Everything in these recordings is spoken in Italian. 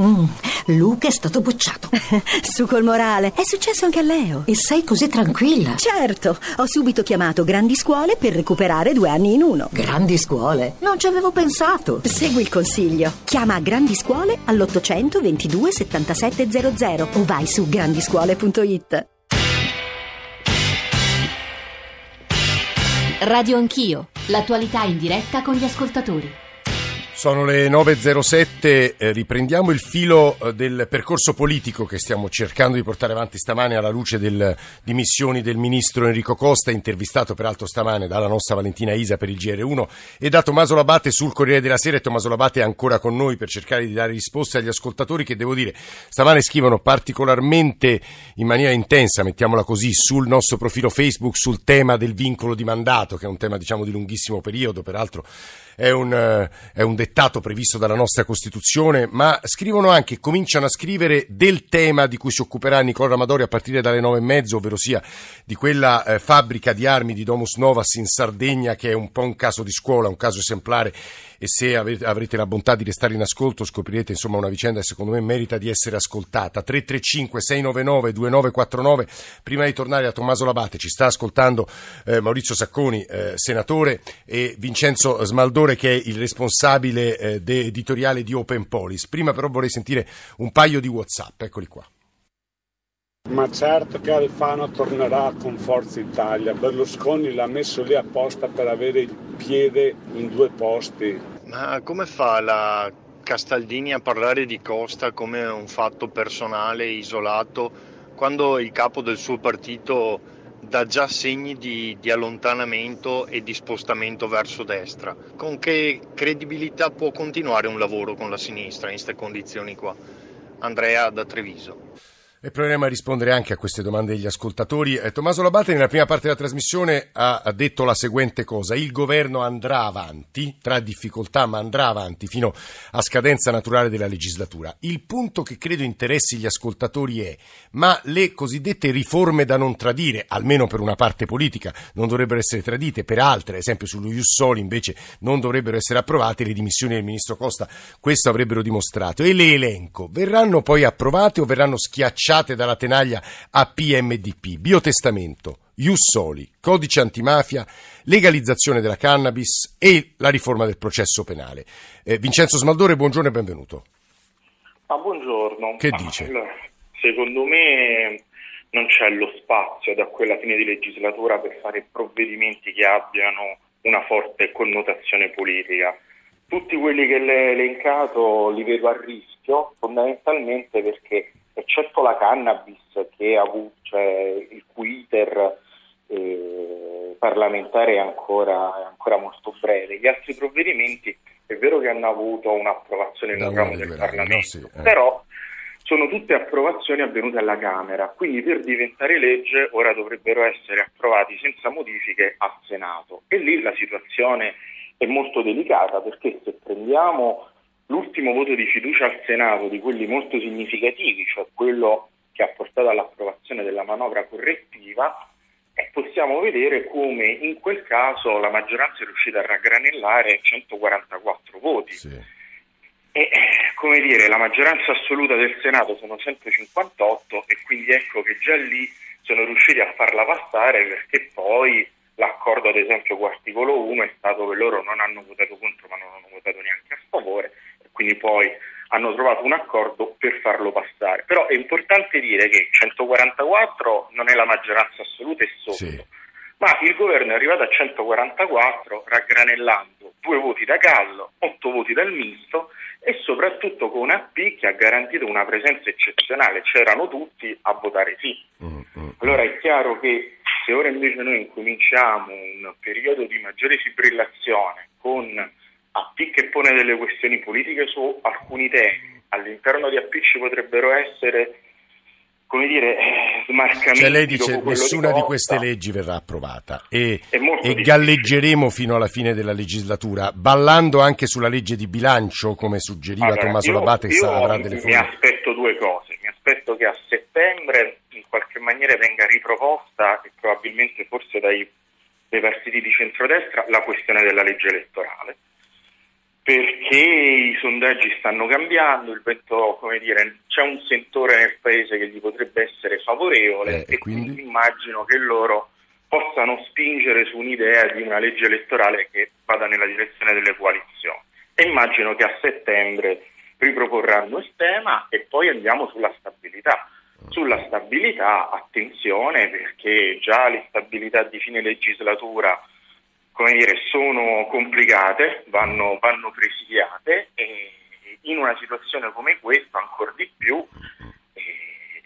Mm, Luca è stato bocciato. Su col morale. È successo anche a Leo. E sei così tranquilla? Certo, ho subito chiamato Grandi Scuole per recuperare due anni in uno. Grandi scuole? Non ci avevo pensato. Segui il consiglio. Chiama Grandi Scuole all'800 22 7700 o vai su grandiscuole.it. Radio Anch'io, l'attualità in diretta con gli ascoltatori. Sono le 9.07, eh, riprendiamo il filo eh, del percorso politico che stiamo cercando di portare avanti stamane alla luce delle dimissioni del ministro Enrico Costa, intervistato peraltro stamane dalla nostra Valentina Isa per il GR1 e da Tommaso Labate sul Corriere della Sera. Tommaso Labate è ancora con noi per cercare di dare risposte agli ascoltatori che devo dire stamane scrivono particolarmente in maniera intensa, mettiamola così, sul nostro profilo Facebook sul tema del vincolo di mandato che è un tema diciamo di lunghissimo periodo, peraltro è un, eh, è un dettato previsto dalla nostra Costituzione, ma scrivono anche, cominciano a scrivere del tema di cui si occuperà Nicola Ramadori a partire dalle nove e mezzo, ovvero sia di quella eh, fabbrica di armi di Domus Novas in Sardegna che è un po' un caso di scuola, un caso esemplare e se avrete la bontà di restare in ascolto scoprirete insomma una vicenda che secondo me merita di essere ascoltata. 335 699 2949 prima di tornare a Tommaso Labate ci sta ascoltando eh, Maurizio Sacconi, eh, senatore e Vincenzo Smaldore che è il responsabile eh, editoriale di Open Polis. Prima però vorrei sentire un paio di Whatsapp, eccoli qua. Ma certo che Alfano tornerà con Forza Italia. Berlusconi l'ha messo lì apposta per avere il piede in due posti. Ma come fa la Castaldini a parlare di Costa come un fatto personale, isolato, quando il capo del suo partito dà già segni di, di allontanamento e di spostamento verso destra? Con che credibilità può continuare un lavoro con la sinistra in queste condizioni qua? Andrea da Treviso. E proveremo a rispondere anche a queste domande degli ascoltatori. Eh, Tommaso Labate nella prima parte della trasmissione ha, ha, detto la seguente cosa. Il governo andrà avanti, tra difficoltà, ma andrà avanti fino a scadenza naturale della legislatura. Il punto che credo interessi gli ascoltatori è, ma le cosiddette riforme da non tradire, almeno per una parte politica, non dovrebbero essere tradite, per altre, ad esempio sullo Ius Soli invece non dovrebbero essere approvate, le dimissioni del ministro Costa questo avrebbero dimostrato. E le elenco, verranno poi approvate o verranno schiacciate dalla tenaglia a PMDP, biotestamento, Ius Soli, codice antimafia, legalizzazione della cannabis e la riforma del processo penale. Eh, Vincenzo Smaldore, buongiorno e benvenuto. Ah, buongiorno. Che dice? Allora, secondo me non c'è lo spazio da quella fine di legislatura per fare provvedimenti che abbiano una forte connotazione politica. Tutti quelli che ha elencato li vedo a rischio, fondamentalmente perché eccetto la cannabis che ha avuto, cioè, il cui iter eh, parlamentare è ancora, è ancora, molto breve. Gli altri provvedimenti è vero che hanno avuto un'approvazione in un ramo del Parlamento, no, sì, eh. però sono tutte approvazioni avvenute alla Camera, quindi per diventare legge ora dovrebbero essere approvati senza modifiche al Senato e lì la situazione è molto delicata perché se prendiamo l'ultimo voto di fiducia al Senato, di quelli molto significativi, cioè quello che ha portato all'approvazione della manovra correttiva, e possiamo vedere come in quel caso la maggioranza è riuscita a raggranellare 144 voti. Sì. E come dire, la maggioranza assoluta del Senato sono 158 e quindi ecco che già lì sono riusciti a farla passare perché poi l'accordo ad esempio con articolo 1 è stato che loro non hanno votato contro ma non hanno votato neanche a favore quindi poi hanno trovato un accordo per farlo passare. Però è importante dire che 144 non è la maggioranza assoluta, è sotto. Sì. Ma il governo è arrivato a 144 raggranellando due voti da Gallo, otto voti dal misto e soprattutto con una P che ha garantito una presenza eccezionale, c'erano tutti a votare sì. Mm, mm, allora è chiaro che se ora invece noi incominciamo un periodo di maggiore fibrillazione con AP che pone delle questioni politiche su alcuni temi, all'interno di AP ci potrebbero essere come dire, smarcamenti. Cioè lei dice nessuna di, di, queste leggi verrà approvata e, e galleggeremo fino alla fine della legislatura, ballando anche sulla legge di bilancio, come suggeriva allora, Tommaso io, Labate, io avrà delle forme. Mi aspetto due cose, mi aspetto che a settembre in qualche maniera venga riproposta e probabilmente forse dai, dai partiti di centrodestra la questione della legge elettorale perché i sondaggi stanno cambiando, il vento, come dire, c'è un sentore nel paese che gli potrebbe essere favorevole Eh, e quindi? quindi immagino che loro possano spingere su un'idea di una legge elettorale che vada nella direzione delle coalizioni. E immagino che a settembre riproporranno il tema e poi andiamo sulla stabilità. Sulla stabilità, attenzione, perché già le stabilità di fine legislatura come dire, sono complicate, vanno, vanno presidiate e in una situazione come questa ancora di più e,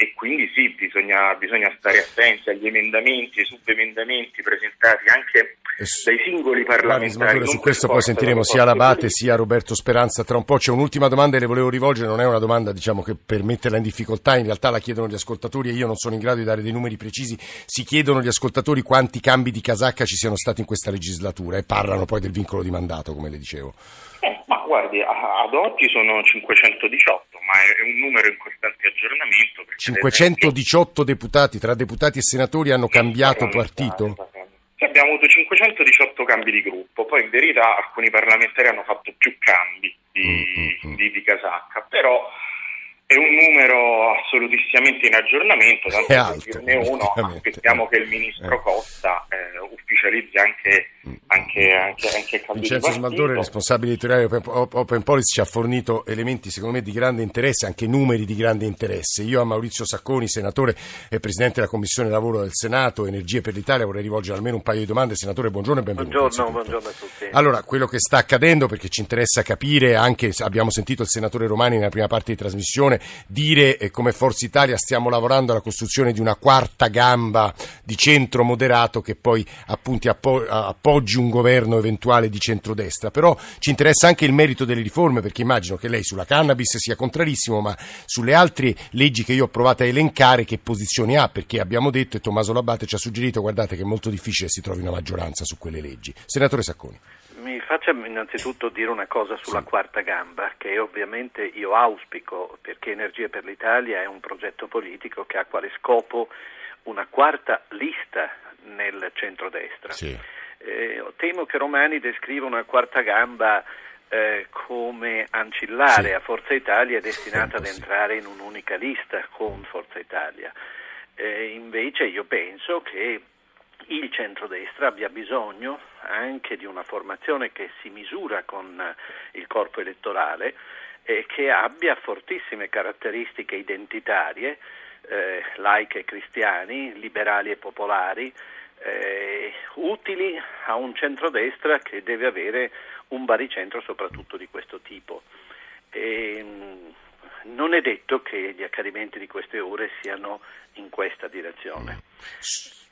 e quindi sì, bisogna, bisogna stare attenti agli emendamenti, ai subemendamenti presentati anche E s- dai singoli parlamentari. su questo poi sentiremo sia Labate sia Roberto Speranza tra un po'. C'è un'ultima domanda che le volevo rivolgere, non è una domanda diciamo, che per metterla in difficoltà, in realtà la chiedono gli ascoltatori e io non sono in grado di dare dei numeri precisi. Si chiedono gli ascoltatori quanti cambi di casacca ci siano stati in questa legislatura e parlano poi del vincolo di mandato, come le dicevo. Eh, ma guardi, a- ad oggi sono 518, ma è un numero in costante aggiornamento. perché, ad esempio, 518 deputati, tra deputati e senatori, hanno cambiato partito? Abbiamo avuto 518 cambi di gruppo, poi in verità alcuni parlamentari hanno fatto più cambi di, Mm, mm, mm. di- di casacca, però è un numero assolutissimamente in aggiornamento, tanto per dirne uno, aspettiamo che il ministro Eh. Costa eh, ufficializzi anche, anche, anche, anche il cambi Vincenzo di Smaldore, responsabile editoriale di Open- Open Policy, ci ha fornito elementi secondo me di grande interesse, anche numeri di grande interesse. Io a Maurizio Sacconi, senatore e presidente della Commissione Lavoro del Senato, Energie per l'Italia, vorrei rivolgere almeno un paio di domande. Senatore, buongiorno e benvenuto. Buongiorno, buongiorno a tutti. Allora, quello che sta accadendo, perché ci interessa capire, anche se abbiamo sentito il senatore Romani nella prima parte di trasmissione dire eh, come Forza Italia stiamo lavorando alla costruzione di una quarta gamba di centro moderato che poi appunti appo- appoggi un governo eventuale di centrodestra. Però ci interessa anche il merito delle riforme, perché immagino che lei sulla cannabis sia contrarissimo, ma sulle altre leggi che io ho provato a elencare che posizioni ha, perché abbiamo detto e Tommaso Labate ci ha suggerito, guardate che è molto difficile si trovi una maggioranza su quelle leggi. Senatore Sacconi. Mi faccia innanzitutto dire una cosa sulla quarta gamba, che ovviamente io auspico perché Energie per l'Italia è un progetto politico che ha quale scopo una quarta lista nel centrodestra. Sì. Eh, temo che Romani descriva una quarta gamba eh, come ancillare Sì. a Forza Italia destinata ad Sì. entrare in un'unica lista con Forza Italia. Eh, invece io penso che il centrodestra abbia bisogno anche di una formazione che si misura con eh, il corpo elettorale e che abbia fortissime caratteristiche identitarie, eh, laiche e cristiani, liberali e popolari, eh, utili a un centrodestra che deve avere un baricentro soprattutto di questo tipo. E, mh, non è detto che gli accadimenti di queste ore siano in questa direzione.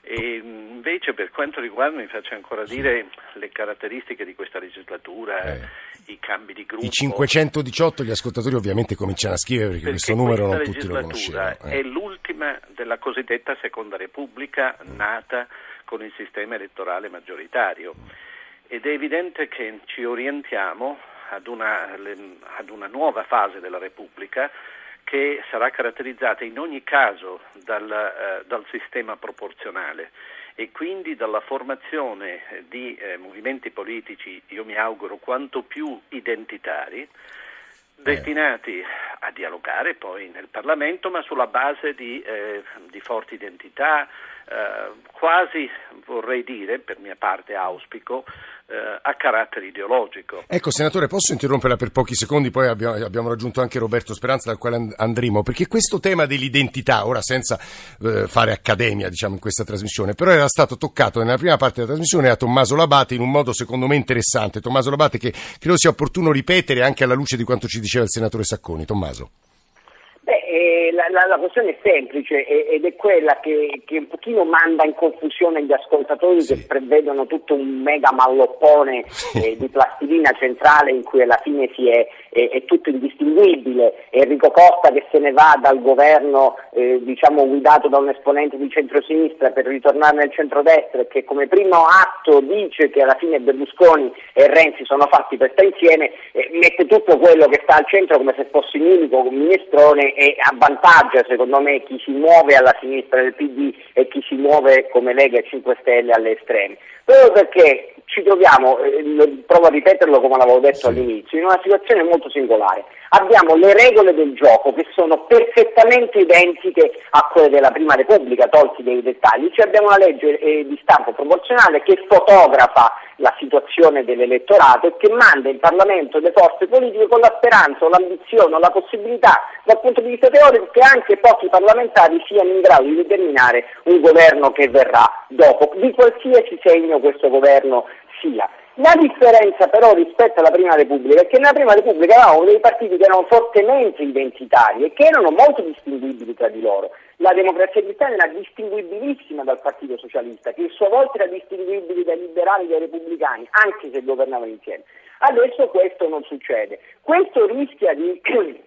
E mh, invece per quanto riguarda, mi faccio ancora dire le caratteristiche di questa legislatura, Eh. i cambi di gruppo. I 518 gli ascoltatori ovviamente cominciano a scrivere perché, perché questo numero non tutti lo conoscevano. è eh. l'ultima della cosiddetta seconda repubblica nata con il sistema elettorale maggioritario ed è evidente che ci orientiamo ad una, ad una nuova fase della Repubblica che sarà caratterizzata in ogni caso dal, eh, dal sistema proporzionale e quindi dalla formazione di eh, movimenti politici, io mi auguro, quanto più identitari, destinati a dialogare poi nel Parlamento, ma sulla base di, eh, di forti identità, eh, quasi vorrei dire, per mia parte auspico, eh, a carattere ideologico. Ecco, senatore, posso interromperla per pochi secondi? Poi abbiamo, raggiunto anche Roberto Speranza, dal quale and- andremo, perché questo tema dell'identità, ora senza eh, fare accademia, diciamo, in questa trasmissione, però era stato toccato nella prima parte della trasmissione da Tommaso Labate in un modo secondo me interessante. Tommaso Labate, che credo sia opportuno ripetere anche alla luce di quanto ci diceva il senatore Sacconi. Tommaso. Eh, la, la- la questione è semplice ed è quella che, che un pochino manda in confusione gli ascoltatori Sì. che prevedono tutto un mega malloppone eh, di plastilina centrale in cui alla fine si è, è- è tutto indistinguibile. Enrico Costa che se ne va dal governo eh, diciamo guidato da un esponente di centrosinistra per ritornare nel centrodestra e che come primo atto dice che alla fine Berlusconi e Renzi sono fatti per stare insieme, eh, mette tutto quello che sta al centro come se fosse un unico minestrone e avvantaggia secondo me chi si muove alla sinistra del PD e chi si muove come Lega e 5 Stelle alle estreme. Proprio perché ci troviamo, eh, provo a ripeterlo come l'avevo detto sì. all'inizio, in una situazione molto singolare. Abbiamo le regole del gioco che sono perfettamente identiche a quelle della Prima Repubblica, tolti dei dettagli, cioè abbiamo una legge eh, di stampo proporzionale che fotografa la situazione dell'elettorato e che manda in Parlamento le forze politiche con la speranza o l'ambizione o la possibilità dal punto di vista teorico che anche pochi parlamentari siano in grado di determinare un governo che verrà dopo, di qualsiasi segno questo governo sia. La differenza però rispetto alla Prima Repubblica è che nella Prima Repubblica avevamo dei partiti che erano fortemente identitari e che erano molto distinguibili tra di loro. La democrazia cristiana era distinguibilissima dal Partito Socialista, che a sua volta era distinguibile dai liberali e dai repubblicani, anche se governavano insieme. Adesso questo non succede. Questo rischia di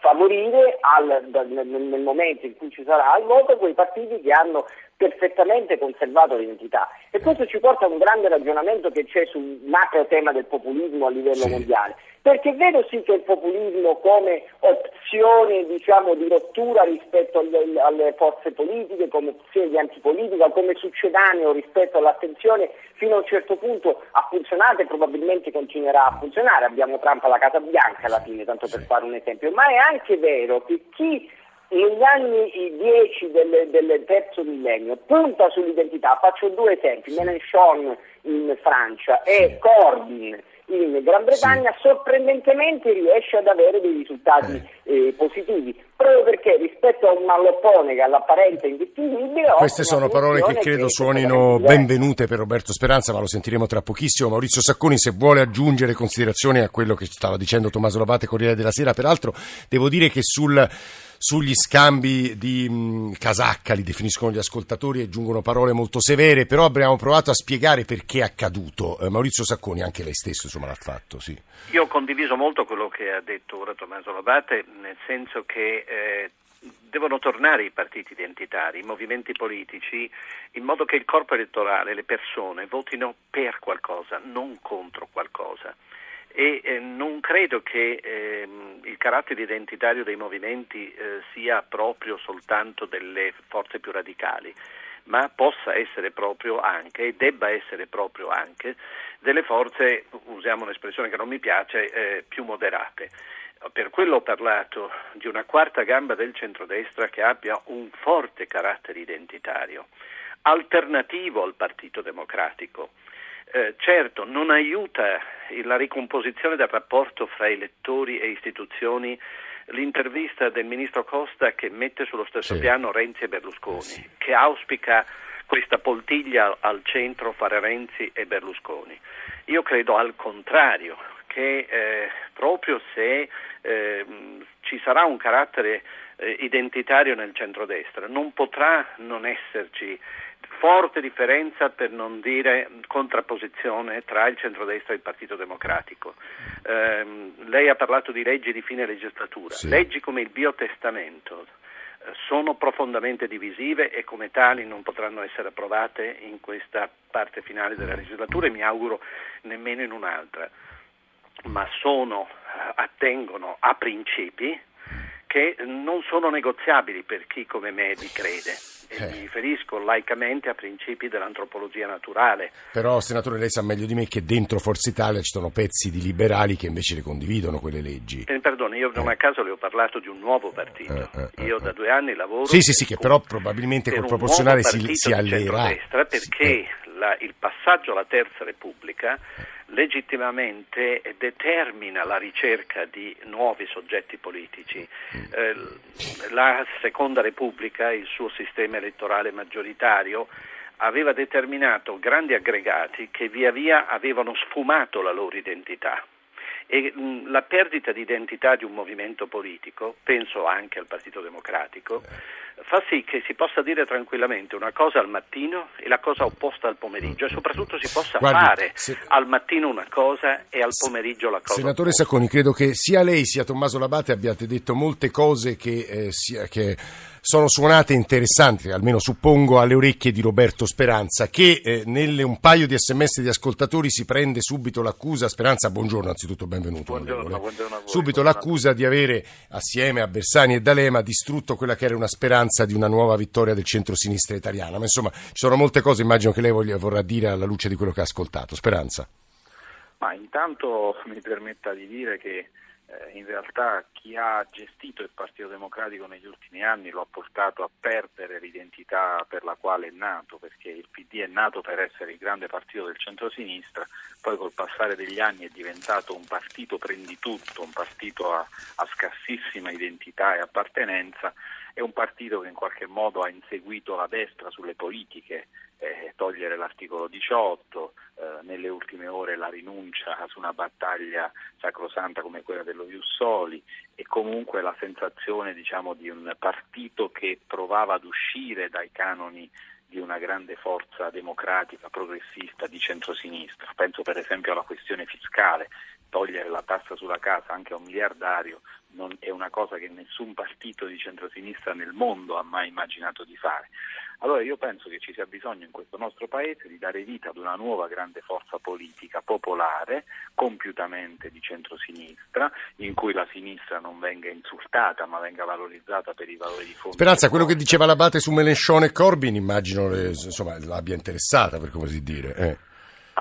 favorire al, nel, momento in cui ci sarà il voto quei partiti che hanno perfettamente conservato l'identità. E questo ci porta a un grande ragionamento che c'è sul macro tema del populismo a livello sì. mondiale. Perché è vero sì che il populismo come opzione diciamo, di rottura rispetto alle, alle, forze politiche, come opzione di antipolitica, come succedaneo rispetto all'attenzione fino a un certo punto ha funzionato e probabilmente continuerà a funzionare. Abbiamo Trump alla Casa Bianca alla fine, tanto per fare un esempio, ma è anche vero che chi negli anni 10 del, del, terzo millennio punta sull'identità, faccio due esempi, Mélenchon in Francia e Corbyn in Gran Bretagna sì. sorprendentemente riesce ad avere dei risultati eh. Eh, positivi proprio perché rispetto a un malloppone che all'apparenza indistinguibile queste sono parole che credo che suonino benvenute per Roberto Speranza ma lo sentiremo tra pochissimo Maurizio Sacconi se vuole aggiungere considerazioni a quello che stava dicendo Tommaso Lopate Corriere della Sera peraltro devo dire che sul sugli scambi di mh, casacca, li definiscono gli ascoltatori e giungono parole molto severe, però abbiamo provato a spiegare perché è accaduto. Eh, Maurizio Sacconi, anche lei stesso insomma, l'ha fatto. Sì. Io ho condiviso molto quello che ha detto ora Tommaso Labate, nel senso che eh, devono tornare i partiti identitari, i movimenti politici, in modo che il corpo elettorale, le persone, votino per qualcosa, non contro qualcosa e eh, non credo che eh, il carattere identitario dei movimenti eh, sia proprio soltanto delle forze più radicali, ma possa essere proprio anche e debba essere proprio anche delle forze, usiamo un'espressione che non mi piace, eh, più moderate. Per quello ho parlato di una quarta gamba del centrodestra che abbia un forte carattere identitario, alternativo al Partito Democratico eh, certo non aiuta la ricomposizione del rapporto fra elettori e istituzioni l'intervista del ministro Costa che mette sullo stesso sì. piano Renzi e Berlusconi, sì. che auspica questa poltiglia al centro fra Renzi e Berlusconi. Io credo al contrario che eh, proprio se eh, ci sarà un carattere eh, identitario nel centrodestra non potrà non esserci forte differenza, per non dire contrapposizione, tra il centrodestra e il Partito Democratico. Eh, lei ha parlato di leggi di fine legislatura, sì. leggi come il biotestamento eh, sono profondamente divisive e come tali non potranno essere approvate in questa parte finale della legislatura e mi auguro nemmeno in un'altra, ma sono, eh, attengono a principi che non sono negoziabili per chi come me vi crede. Eh. Mi riferisco laicamente a principi dell'antropologia naturale. Però, senatore, lei sa meglio di me che dentro Forza Italia ci sono pezzi di liberali che invece le condividono quelle leggi. Eh, perdone, io non eh. a caso le ho parlato di un nuovo partito. Eh, eh, io da due anni lavoro. Sì, sì, sì, che però probabilmente col proporzionale si, si allera. Perché la, il passaggio alla Terza Repubblica legittimamente determina la ricerca di nuovi soggetti politici. Eh, la Seconda Repubblica, il suo sistema elettorale maggioritario, aveva determinato grandi aggregati che via via avevano sfumato la loro identità e mh, la perdita di identità di un movimento politico, penso anche al Partito Democratico, fa sì che si possa dire tranquillamente una cosa al mattino e la cosa opposta al pomeriggio e soprattutto si possa Guardi, fare se... al mattino una cosa e al pomeriggio la cosa Senatore opposta. Sacconi, credo che sia lei sia Tommaso Labate abbiate detto molte cose che, eh, sia, che sono suonate interessanti, almeno suppongo, alle orecchie di Roberto Speranza, che eh, nelle un paio di sms di ascoltatori si prende subito l'accusa, Speranza, buongiorno anzitutto, benvenuto. Buongiorno, buongiorno voi. Subito l'accusa di avere, assieme a Bersani e D'Alema, distrutto quella che era una speranza di una nuova vittoria del centro-sinistra italiana. Ma insomma, ci sono molte cose, immagino che lei voglia, vorrà dire alla luce di quello che ha ascoltato. Speranza. Ma intanto mi permetta di dire che eh, in realtà chi ha gestito il Partito Democratico negli ultimi anni lo ha portato a perdere l'identità per la quale è nato, perché il PD è nato per essere il grande partito del centro-sinistra, poi col passare degli anni è diventato un partito prenditutto, un partito a, a scarsissima identità e appartenenza, è un partito che in qualche modo ha inseguito la destra sulle politiche, eh, togliere l'articolo 18, eh, nelle ultime ore la rinuncia su una battaglia sacrosanta come quella dello Jussoli e comunque la sensazione diciamo, di un partito che provava ad uscire dai canoni di una grande forza democratica, progressista di centrosinistra. Penso per esempio alla questione fiscale, togliere la tassa sulla casa anche a un miliardario non è una cosa che nessun partito di centrosinistra nel mondo ha mai immaginato di fare. Allora io penso che ci sia bisogno in questo nostro Paese di dare vita ad una nuova grande forza politica popolare, compiutamente di centrosinistra, in cui la sinistra non venga insultata ma venga valorizzata per i valori di fondo. Speranza, quello che diceva l'Abate su Melenchon e Corbyn immagino le, insomma, l'abbia interessata per così dire. Eh.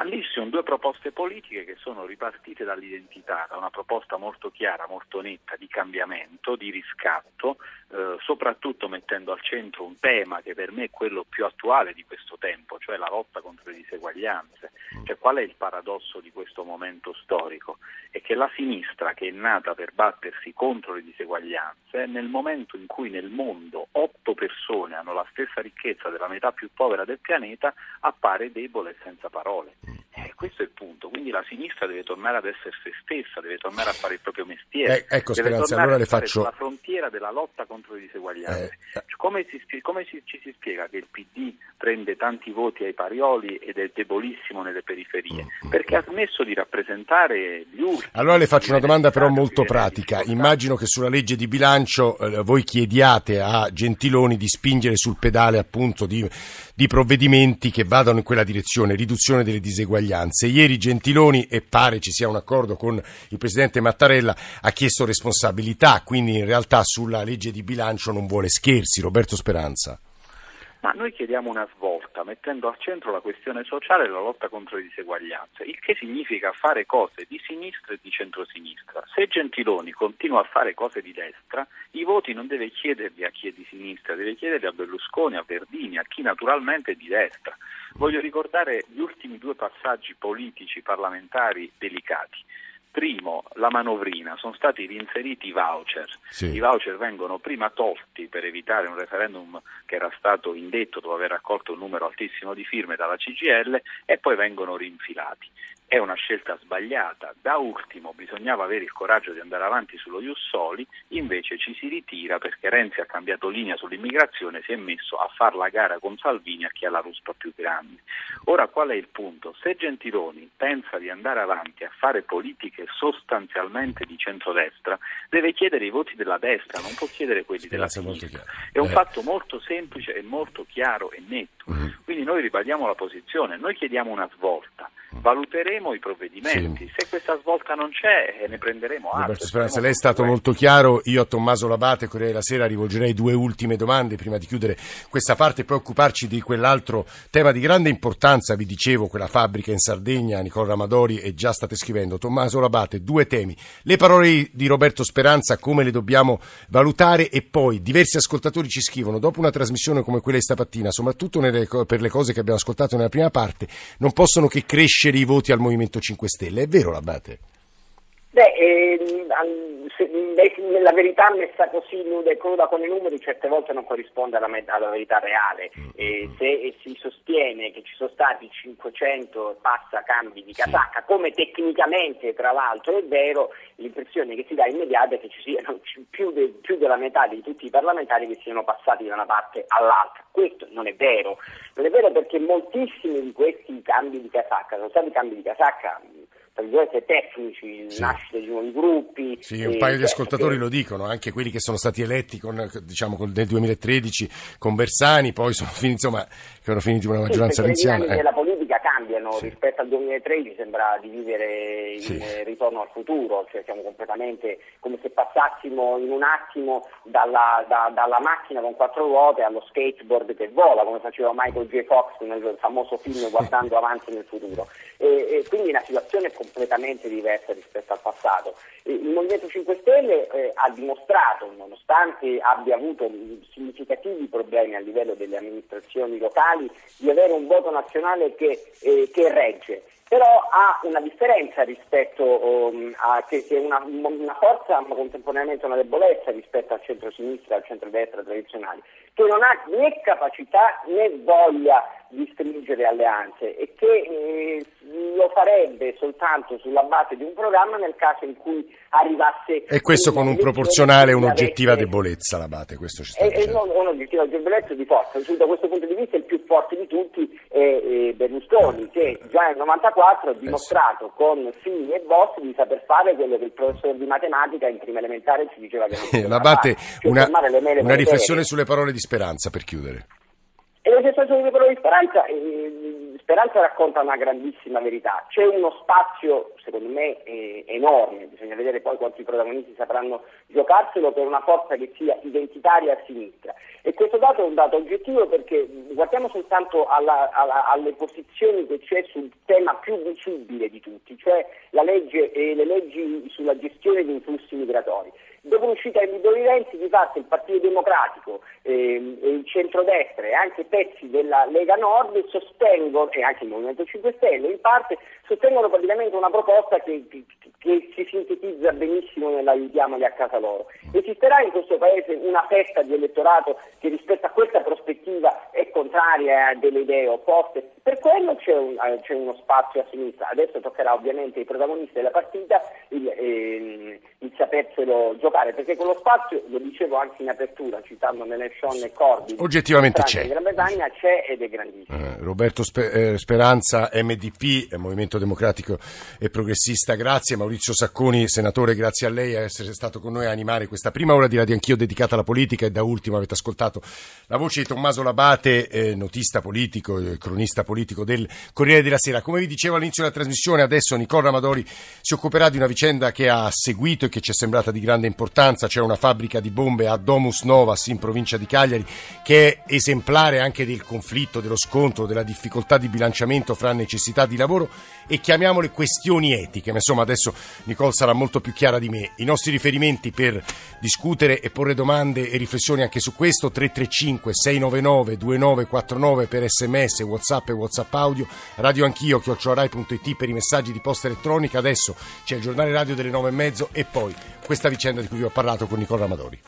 Lì sono due proposte politiche che sono ripartite dall'identità, da una proposta molto chiara, molto netta di cambiamento, di riscatto, eh, soprattutto mettendo al centro un tema che per me è quello più attuale di questo tempo, cioè la lotta contro le diseguaglianze. Cioè, qual è il paradosso di questo momento storico? È che la sinistra, che è nata per battersi contro le diseguaglianze, nel momento in cui nel mondo otto persone hanno la stessa ricchezza della metà più povera del pianeta, appare debole e senza parole. Eh, questo è il punto, quindi la sinistra deve tornare ad essere se stessa, deve tornare a fare il proprio mestiere. Eh, ecco, deve Speranza, tornare allora le a faccio... sulla frontiera della lotta contro le diseguaglianze. Eh, Cioè, come si come si- ci si spiega che il PD prende tanti voti ai parioli ed è debolissimo nelle periferie? Perché ha smesso di rappresentare gli ultimi. Allora le faccio una domanda però molto pratica. Immagino che sulla legge di bilancio eh, voi chiediate a Gentiloni di spingere sul pedale appunto di, di provvedimenti che vadano in quella direzione, riduzione delle diseguaglianze. Ieri Gentiloni, e pare ci sia un accordo con il Presidente Mattarella, ha chiesto responsabilità, quindi in realtà sulla legge di bilancio non vuole scherzi. Roberto Speranza. Ma noi chiediamo una svolta, mettendo al centro la questione sociale e la lotta contro le diseguaglianze, il che significa fare cose di sinistra e di centrosinistra. Se Gentiloni continua a fare cose di destra, i voti non deve chiederli a chi è di sinistra, deve chiederli a Berlusconi, a Verdini, a chi naturalmente è di destra. Voglio ricordare gli ultimi due passaggi politici parlamentari delicati. Primo, la manovrina, sono stati reinseriti i voucher. Sì. I voucher vengono prima tolti per evitare un referendum che era stato indetto dopo aver raccolto un numero altissimo di firme dalla CGL e poi vengono rinfilati. È una scelta sbagliata. Da ultimo bisognava avere il coraggio di andare avanti sullo Ius Soli, invece ci si ritira perché Renzi ha cambiato linea sull'immigrazione, si è messo a far la gara con Salvini a chi ha la ruspa più grande. Ora qual è il punto? Se Gentiloni pensa di andare avanti a fare politiche sostanzialmente di centrodestra, deve chiedere i voti della destra, non può chiedere quelli della Speranza, molto sinistra. È un Eh. fatto molto semplice e molto chiaro e netto. Quindi noi ribadiamo la posizione, noi chiediamo una svolta, valuteremo i provvedimenti, se questa svolta non c'è eh, ne prenderemo atto. Roberto Speranza, lei è stato molto chiaro. Io a Tommaso Labate, Corriere della Sera, rivolgerei due ultime domande prima di chiudere questa parte e poi occuparci di quell'altro tema di grande importanza. Vi dicevo, quella fabbrica in Sardegna, Nicola Ramadori, e già state scrivendo. Tommaso Labate, due temi. Le parole di Roberto Speranza, come le dobbiamo valutare? E poi diversi ascoltatori ci scrivono, dopo una trasmissione come quella di stamattina, soprattutto nelle co- per le cose che abbiamo ascoltato nella prima parte, non possono che crescere i voti al Movimento 5 Stelle. È vero, Labate? Beh, ehm, se- la verità messa così nuda e cruda con i numeri certe volte non corrisponde alla, me- alla verità reale. E se si sostiene che ci sono stati 500 e passa cambi di casacca, come tecnicamente tra l'altro è vero, l'impressione che si dà immediata è che ci siano più, de- più della metà di tutti i parlamentari che siano passati da una parte all'altra. Questo non è vero. Non è vero perché moltissimi di questi cambi di casacca sono stati cambi di casacca tra virgolette tecnici, Sì. nascita di nuovi gruppi. Sì, un eh, paio di che- ascoltatori che- lo dicono, anche quelli che sono stati eletti con, diciamo, col- nel 2013 con Bersani, poi sono finiti, insomma, che erano finiti con una Sì, maggioranza le renziana. eh. della politica cambiano Sì. rispetto al 2013 sembra di vivere Sì. eh, ritorno al futuro, cioè siamo completamente come se passassimo in un attimo dalla, da- dalla macchina con quattro ruote allo skateboard che vola, come faceva Michael J. Fox nel famoso film Guardando avanti nel futuro. E, e quindi una situazione completamente diversa rispetto al passato. E Il Movimento 5 Stelle eh, ha dimostrato, nonostante abbia avuto significativi problemi a livello delle amministrazioni locali, di avere un voto nazionale che, eh, che regge. Però ha una differenza rispetto um, a che, che è una, una forza ma contemporaneamente una debolezza rispetto al centro-sinistra e al centro-destra tradizionali, che non ha né capacità né voglia di stringere alleanze e che eh, lo farebbe soltanto sulla base di un programma nel caso in cui arrivasse E questo con un proporzionale e un'oggettiva debolezza, l'abate, questo ci sta e, e dicendo. non un'oggettiva debolezza di forza. Da questo punto di vista il più forte di tutti è, eh, Berlusconi, che già nel 94 ha dimostrato con Fini e Bossi di saper fare quello che il professore di matematica in prima elementare ci diceva che non si poteva L'abate, cioè una, una riflessione sulle parole di Speranza per chiudere. E le sensazioni di quello di Speranza, eh, Speranza racconta una grandissima verità. C'è uno spazio, secondo me, eh, enorme, bisogna vedere poi quanti protagonisti sapranno giocarselo per una forza che sia identitaria a sinistra. E questo dato è un dato oggettivo perché guardiamo soltanto alla- alla- alle posizioni che c'è sul tema più visibile di tutti, cioè legge e le leggi sulla gestione dei flussi migratori. Dopo l'uscita di Guido Renzi, di fatto il Partito Democratico, ehm, il centrodestra e anche pezzi della Lega Nord sostengono, e anche il Movimento 5 Stelle in parte, sostengono praticamente una proposta che, che- che si sintetizza benissimo nell'aiutiamoli a casa loro. Esisterà in questo Paese una festa di elettorato che rispetto a questa prospettiva è contraria a delle idee opposte? Per quello c'è, un- eh, c'è uno spazio a sinistra. Adesso toccherà ovviamente ai protagonisti della partita il, ehm, il saperselo giocare, perché quello spazio, lo dicevo anche in apertura, citando Menechon e Corbyn, Oggettivamente c'è. in Gran Bretagna c'è ed è grandissimo. Eh, Roberto Spe- eh, Speranza, MDP, eh, Movimento Democratico e Progressista, grazie. Maurizio Sacconi, senatore, grazie a lei a essere stato con noi a animare questa prima ora di Radio Anch'io dedicata alla politica e da ultimo avete ascoltato la voce di Tommaso Labate, eh, notista politico, eh, cronista politico del Corriere della Sera. Come vi dicevo all'inizio della trasmissione, adesso Nicola Amadori si occuperà di una vicenda che ha seguito e che ci è sembrata di grande importanza. C'è una fabbrica di bombe a Domus Novas in provincia di Cagliari che è esemplare anche del conflitto, dello scontro, della difficoltà di bilanciamento fra necessità di lavoro e chiamiamole questioni etiche. Ma insomma adesso Nicole sarà molto più chiara di me. I nostri riferimenti per discutere e porre domande e riflessioni anche su questo 335 699 2949 per sms, whatsapp e whatsapp audio, radio anch'io, chiocciorai.it per i messaggi di posta elettronica. Adesso c'è il giornale radio delle nove e mezzo e poi questa vicenda di cui vi ho parlato con Nicola Amadori.